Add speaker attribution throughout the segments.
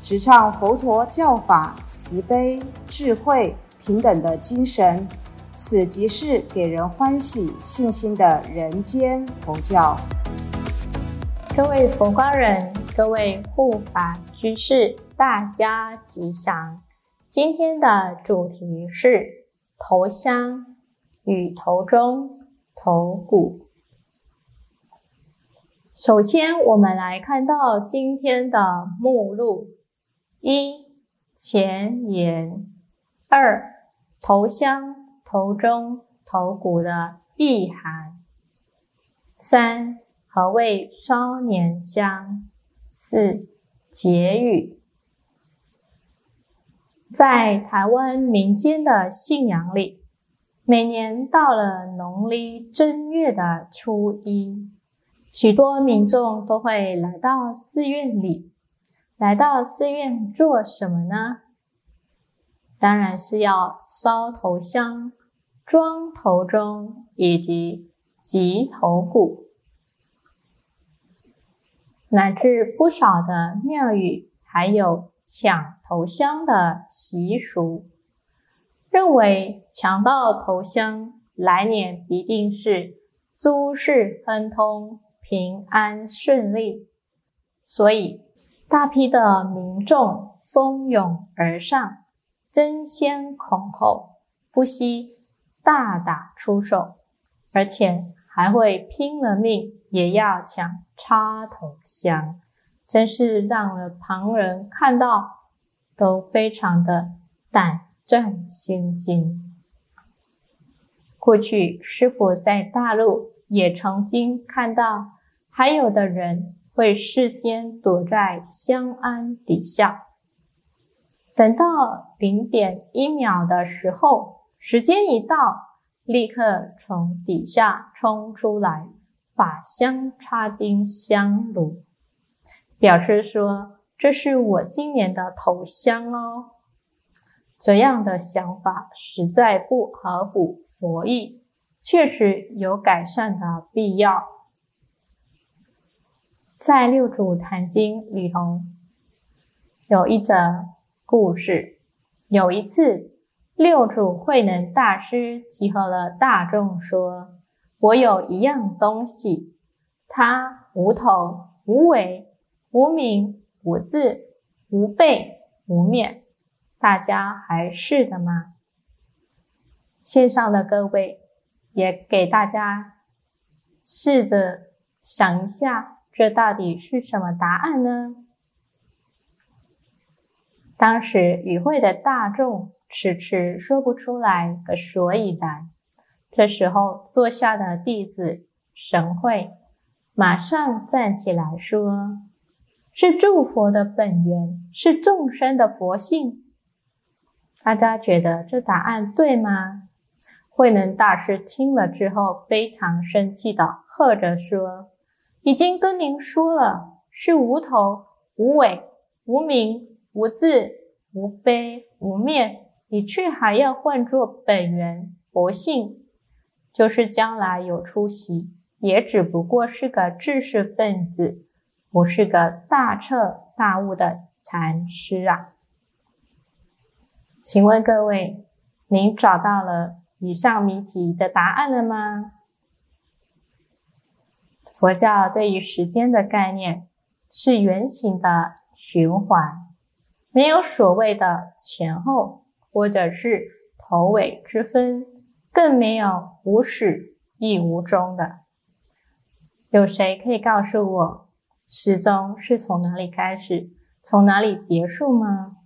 Speaker 1: 直唱佛陀教法慈悲、智慧、平等的精神。此即是给人欢喜、信心的人间佛教。
Speaker 2: 各位佛光人，各位护法居士，大家吉祥。今天的主题是头香与头中、头骨。首先，我们来看到今天的目录：一、前言；二、头香。头中、头骨的意涵。三、何谓烧年香？四、结语。在台湾民间的信仰里，每年到了农历正月的初一，许多民众都会来到寺院里。来到寺院做什么呢？当然是要烧头香。装头中以及集头骨，乃至不少的庙宇还有抢头香的习俗，认为抢到头香，来年一定是诸事亨通、平安顺利，所以大批的民众蜂拥而上，争先恐后，不惜。大打出手，而且还会拼了命也要抢插头香，真是让了旁人看到都非常的胆战心惊。过去师傅在大陆也曾经看到，还有的人会事先躲在香庵底下，等到零点一秒的时候。时间一到，立刻从底下冲出来，把香插进香炉，表示说：“这是我今年的头香哦。”这样的想法实在不合乎佛意，确实有改善的必要。在《六祖坛经》里头有一则故事，有一次。六祖慧能大师集合了大众，说：“我有一样东西，它无头、无尾、无名、无字、无背、无面，大家还是的吗？”线上的各位也给大家试着想一下，这到底是什么答案呢？当时与会的大众。迟迟说不出来个所以然。这时候，坐下的弟子神会马上站起来说：“是诸佛的本源，是众生的佛性。”大家觉得这答案对吗？慧能大师听了之后，非常生气的喝着说：“已经跟您说了，是无头、无尾、无名、无字、无悲、无面。”你却还要换作本源佛性，就是将来有出息，也只不过是个知识分子，不是个大彻大悟的禅师啊！请问各位，您找到了以上谜题的答案了吗？佛教对于时间的概念是圆形的循环，没有所谓的前后。或者是头尾之分，更没有无始亦无终的。有谁可以告诉我，始终是从哪里开始，从哪里结束吗？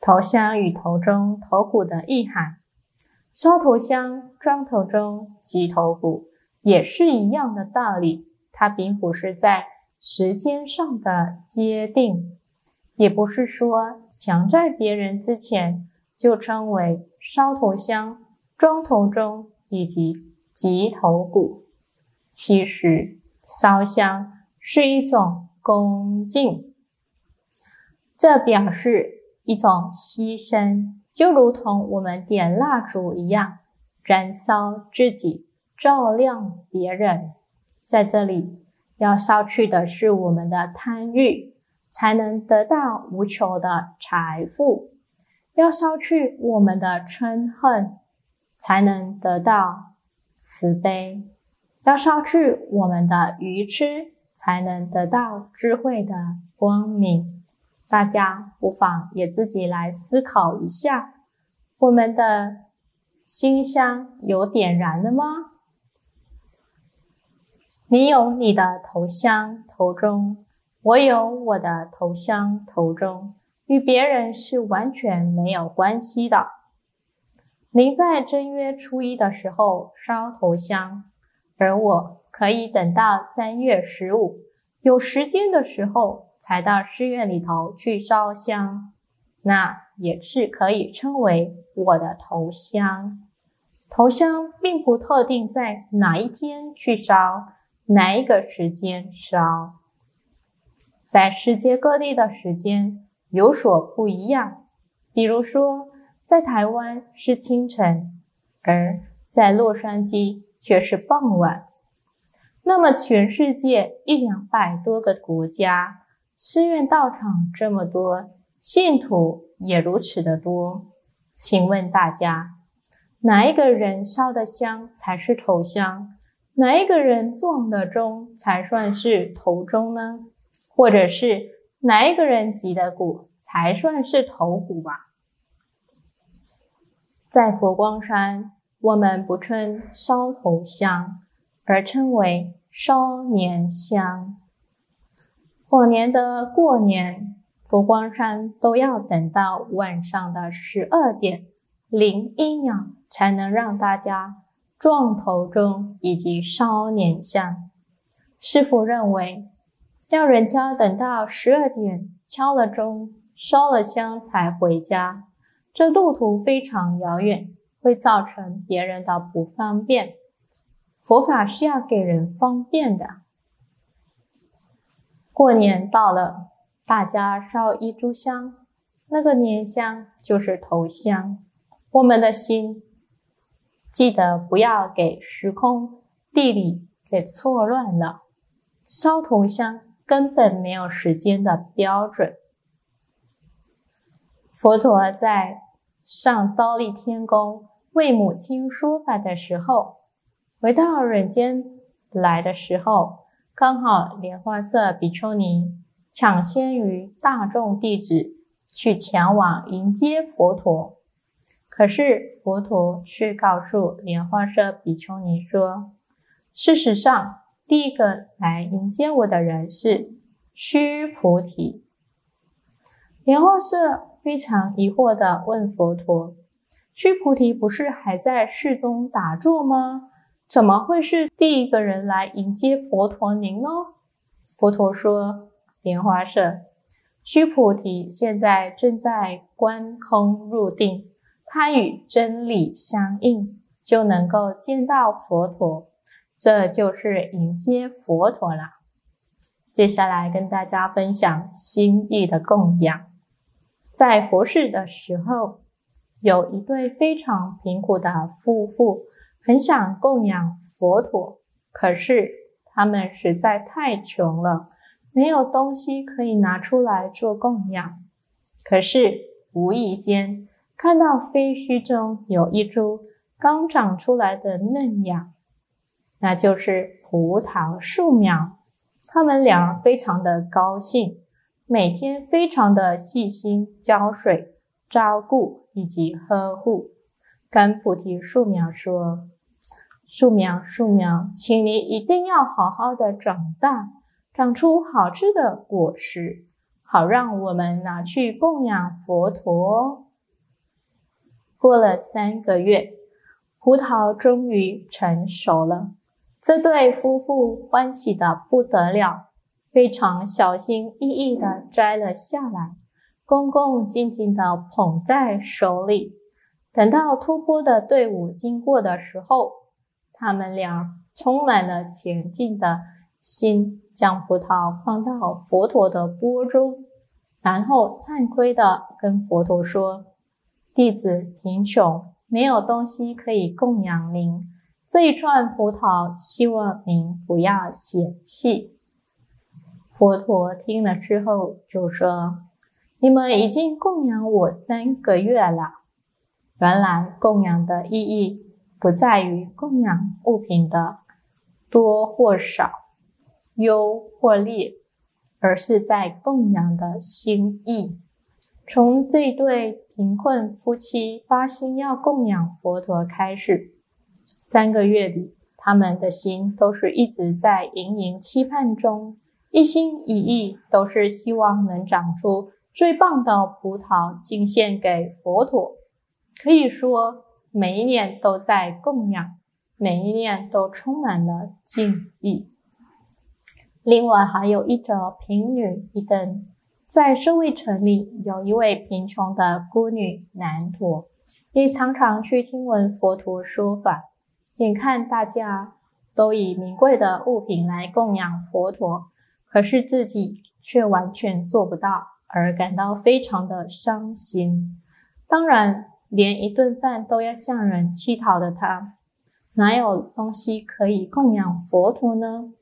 Speaker 2: 头香与头中、头骨的意涵，烧头香、装头中、及头骨，也是一样的道理。它并不是在时间上的界定。也不是说抢在别人之前就称为烧头香、装头钟以及集头骨。其实烧香是一种恭敬，这表示一种牺牲，就如同我们点蜡烛一样，燃烧自己，照亮别人。在这里。要烧去的是我们的贪欲，才能得到无穷的财富；要烧去我们的嗔恨，才能得到慈悲；要烧去我们的愚痴，才能得到智慧的光明。大家不妨也自己来思考一下：我们的心香有点燃了吗？你有你的头香头钟，我有我的头香头钟，与别人是完全没有关系的。您在正月初一的时候烧头香，而我可以等到三月十五有时间的时候才到寺院里头去烧香，那也是可以称为我的头香。头香并不特定在哪一天去烧。哪一个时间烧？在世界各地的时间有所不一样。比如说，在台湾是清晨，而在洛杉矶却是傍晚。那么，全世界一两百多个国家，寺院道场这么多，信徒也如此的多。请问大家，哪一个人烧的香才是头香？哪一个人撞的钟才算是头钟呢？或者是哪一个人击的鼓才算是头鼓吧？在佛光山，我们不称烧头香，而称为烧年香。往年的过年，佛光山都要等到晚上的十二点零一秒，才能让大家。撞头钟以及烧年香，师傅认为，要人家等到十二点敲了钟、烧了香才回家，这路途非常遥远，会造成别人的不方便。佛法是要给人方便的。过年到了，大家烧一炷香，那个年香就是头香，我们的心。记得不要给时空、地理给错乱了。烧头香根本没有时间的标准。佛陀在上刀立天宫为母亲说法的时候，回到人间来的时候，刚好莲花色比丘尼抢先于大众弟子去前往迎接佛陀。可是佛陀却告诉莲花色比丘尼说：“事实上，第一个来迎接我的人是须菩提。”莲花色非常疑惑的问佛陀：“须菩提不是还在室中打坐吗？怎么会是第一个人来迎接佛陀您呢？”佛陀说：“莲花色，须菩提现在正在观空入定。”它与真理相应，就能够见到佛陀，这就是迎接佛陀了。接下来跟大家分享心意的供养。在佛事的时候，有一对非常贫苦的夫妇，很想供养佛陀，可是他们实在太穷了，没有东西可以拿出来做供养。可是无意间，看到废墟中有一株刚长出来的嫩芽，那就是葡萄树苗。他们俩非常的高兴，每天非常的细心浇水、照顾以及呵护。跟菩提树苗说：“树苗，树苗，请你一定要好好的长大，长出好吃的果实，好让我们拿去供养佛陀哦。”过了三个月，葡萄终于成熟了。这对夫妇欢喜的不得了，非常小心翼翼地摘了下来，恭恭敬敬地捧在手里。等到托钵的队伍经过的时候，他们俩充满了前进的心，将葡萄放到佛陀的钵中，然后惭愧地跟佛陀说：“弟子贫穷，没有东西可以供养您。这一串葡萄，希望您不要嫌弃。”佛陀听了之后就说：“你们已经供养我三个月了。”原来供养的意义不在于供养物品的多或少、优或劣，而是在供养的心意。从这对贫困夫妻发心要供养佛陀开始，三个月里，他们的心都是一直在盈盈期盼中，一心一意都是希望能长出最棒的葡萄，敬献给佛陀。可以说，每一年都在供养，每一年都充满了敬意。另外，还有一则贫女一灯，在社会城里，有一位贫穷的孤女南陀，也常常去听闻佛陀说法。眼看大家都以名贵的物品来供养佛陀，可是自己却完全做不到，而感到非常的伤心。当然。连一顿饭都要向人乞讨的他，哪有东西可以供养佛陀呢？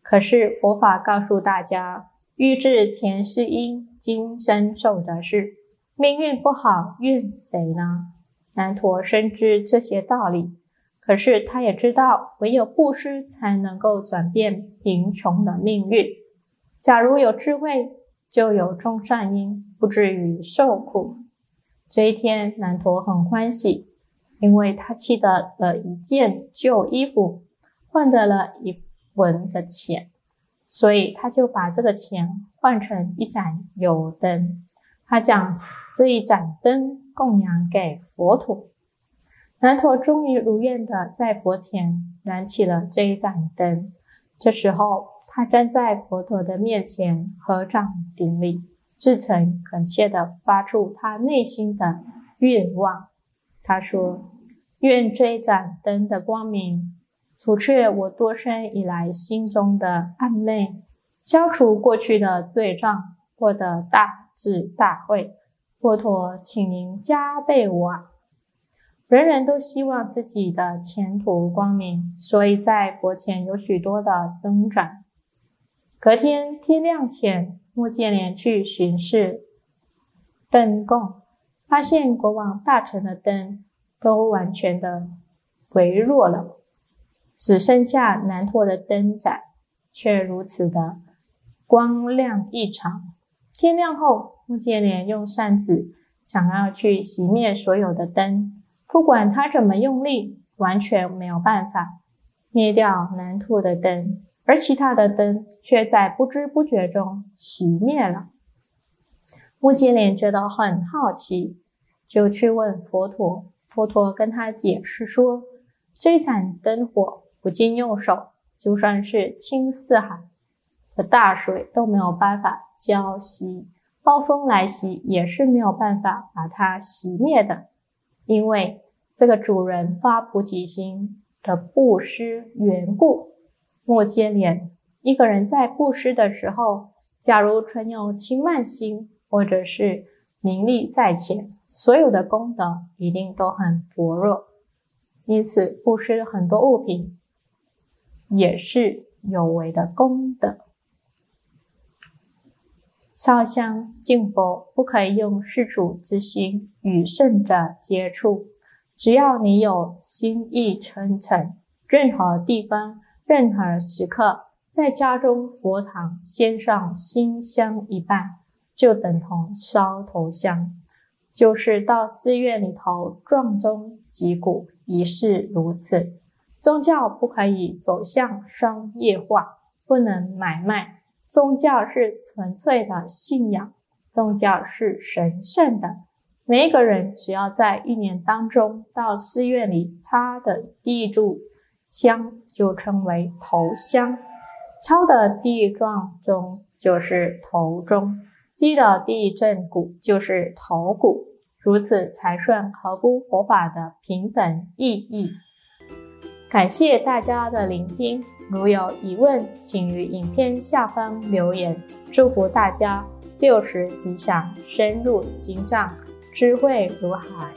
Speaker 2: 可是佛法告诉大家，欲知前世因，今生受的是，命运不好，怨谁呢？南陀深知这些道理，可是他也知道，唯有布施才能够转变贫穷的命运。假如有智慧，就有种善因，不至于受苦。这一天，南陀很欢喜，因为他弃得了一件旧衣服，换得了一文的钱，所以他就把这个钱换成一盏油灯，他将这一盏灯供养给佛陀。南陀终于如愿的在佛前燃起了这一盏灯。这时候，他站在佛陀的面前，合掌顶礼。至诚恳切地发出他内心的愿望。他说：“愿这一盏灯的光明，除却我多生以来心中的暗昧，消除过去的罪障，获得大智大慧。佛陀，请您加倍我。人人都希望自己的前途光明，所以在佛前有许多的灯盏。隔天天亮前。”穆建连去巡视灯供，发现国王大臣的灯都完全的微弱了，只剩下南陀的灯盏却如此的光亮异常。天亮后，穆建连用扇子想要去熄灭所有的灯，不管他怎么用力，完全没有办法灭掉南陀的灯。而其他的灯却在不知不觉中熄灭了。木结连觉得很好奇，就去问佛陀。佛陀跟他解释说：“这盏灯火不经用手，就算是青四海的大水都没有办法浇熄，暴风来袭也是没有办法把它熄灭的。因为这个主人发菩提心的布施缘故。”莫接连，一个人在布施的时候，假如存有轻慢心，或者是名利在前，所有的功德一定都很薄弱。因此，布施很多物品也是有为的功德。烧香敬佛，不可以用世主之心与圣者接触。只要你有心意诚诚，任何地方。任何时刻，在家中佛堂献上馨香一半，就等同烧头香；就是到寺院里头撞钟击鼓，也是如此。宗教不可以走向商业化，不能买卖。宗教是纯粹的信仰，宗教是神圣的。每一个人只要在一年当中到寺院里插的第一柱。香就称为头香，敲的第一撞钟就是头钟，击的第一正骨就是头骨，如此才算合乎佛法的平等意义。感谢大家的聆听，如有疑问，请于影片下方留言。祝福大家六十吉祥，深入经藏，智慧如海。